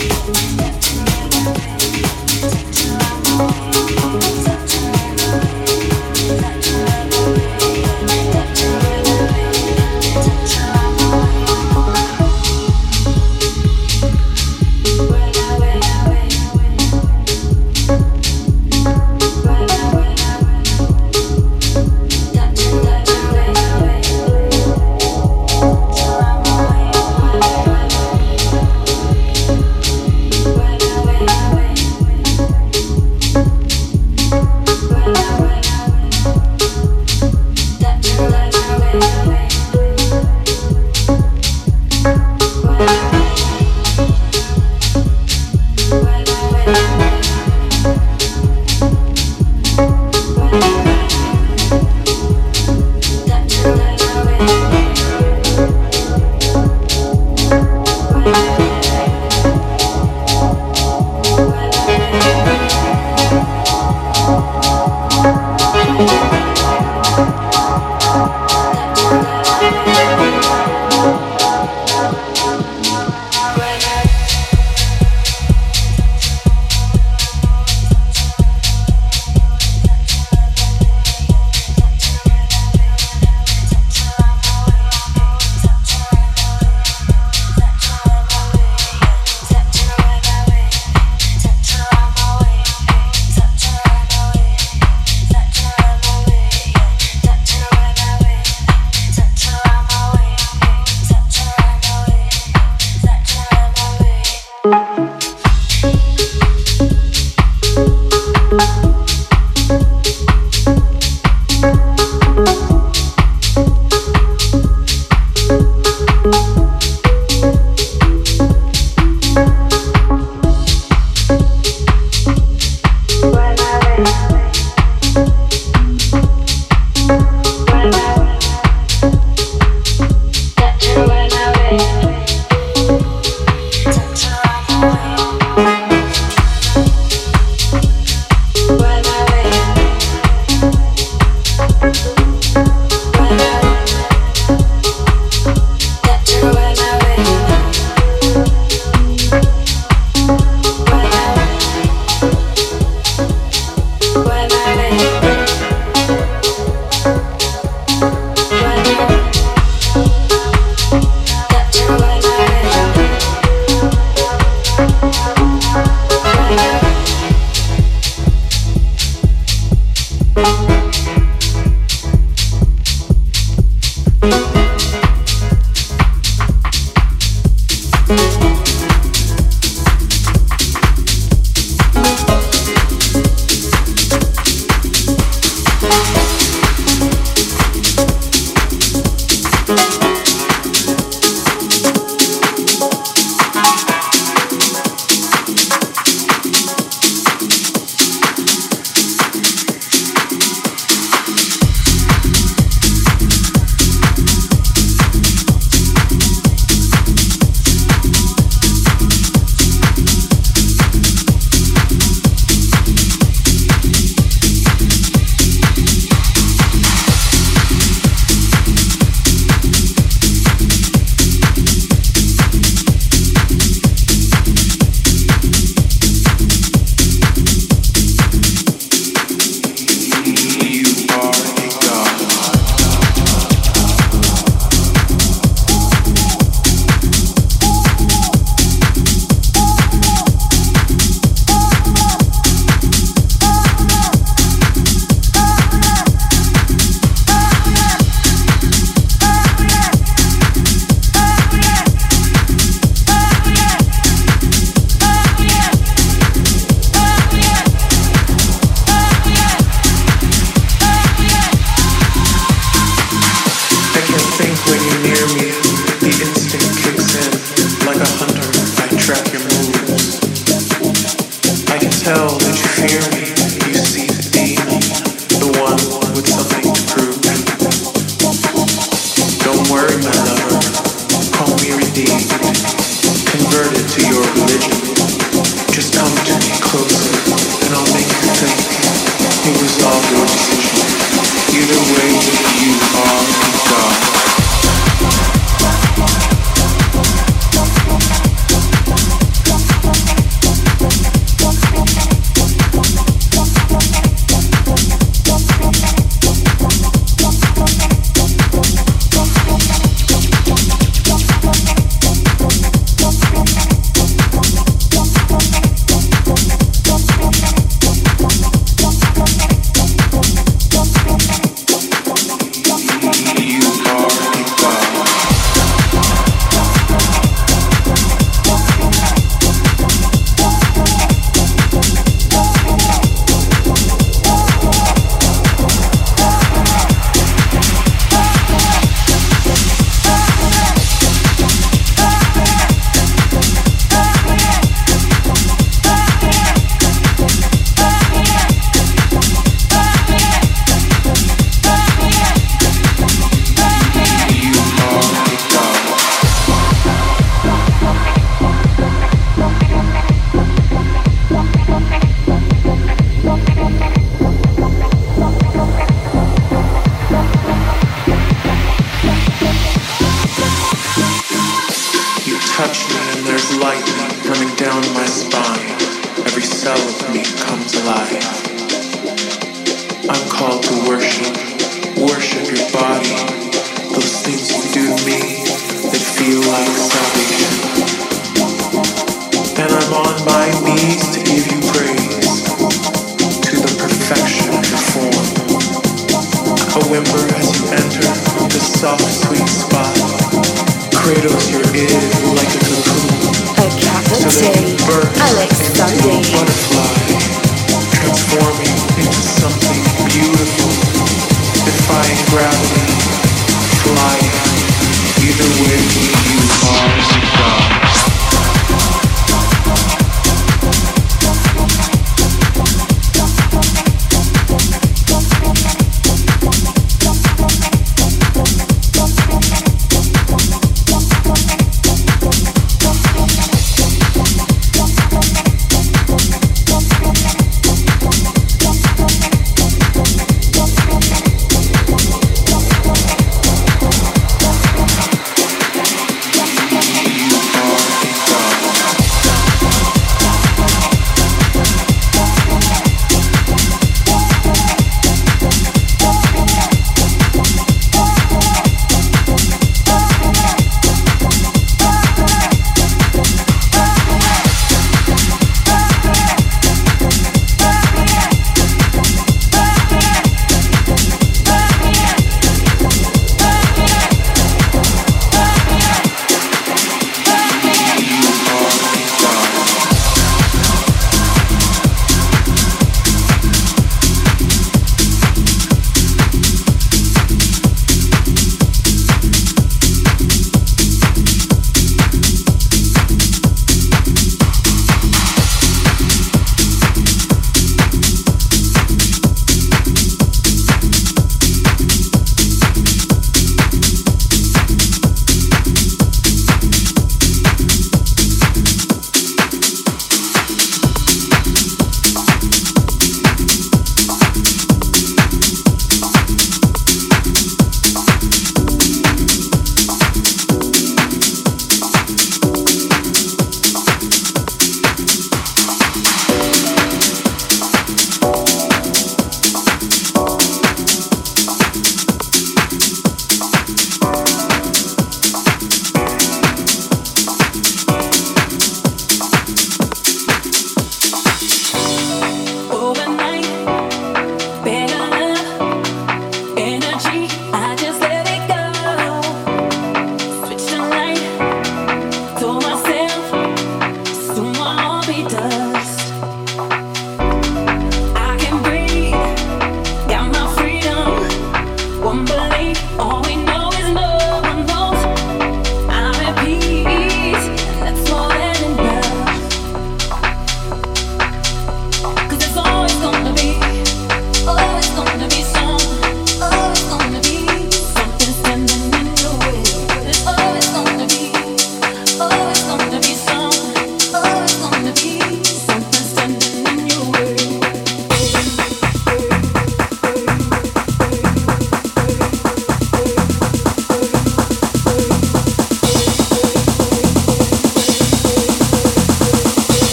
Thank you.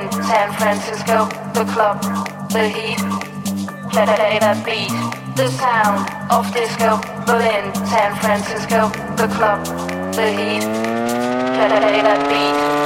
in San Francisco, the club, the heat, play that beat, the sound of disco. Berlin, San Francisco, the club, the heat, play that beat.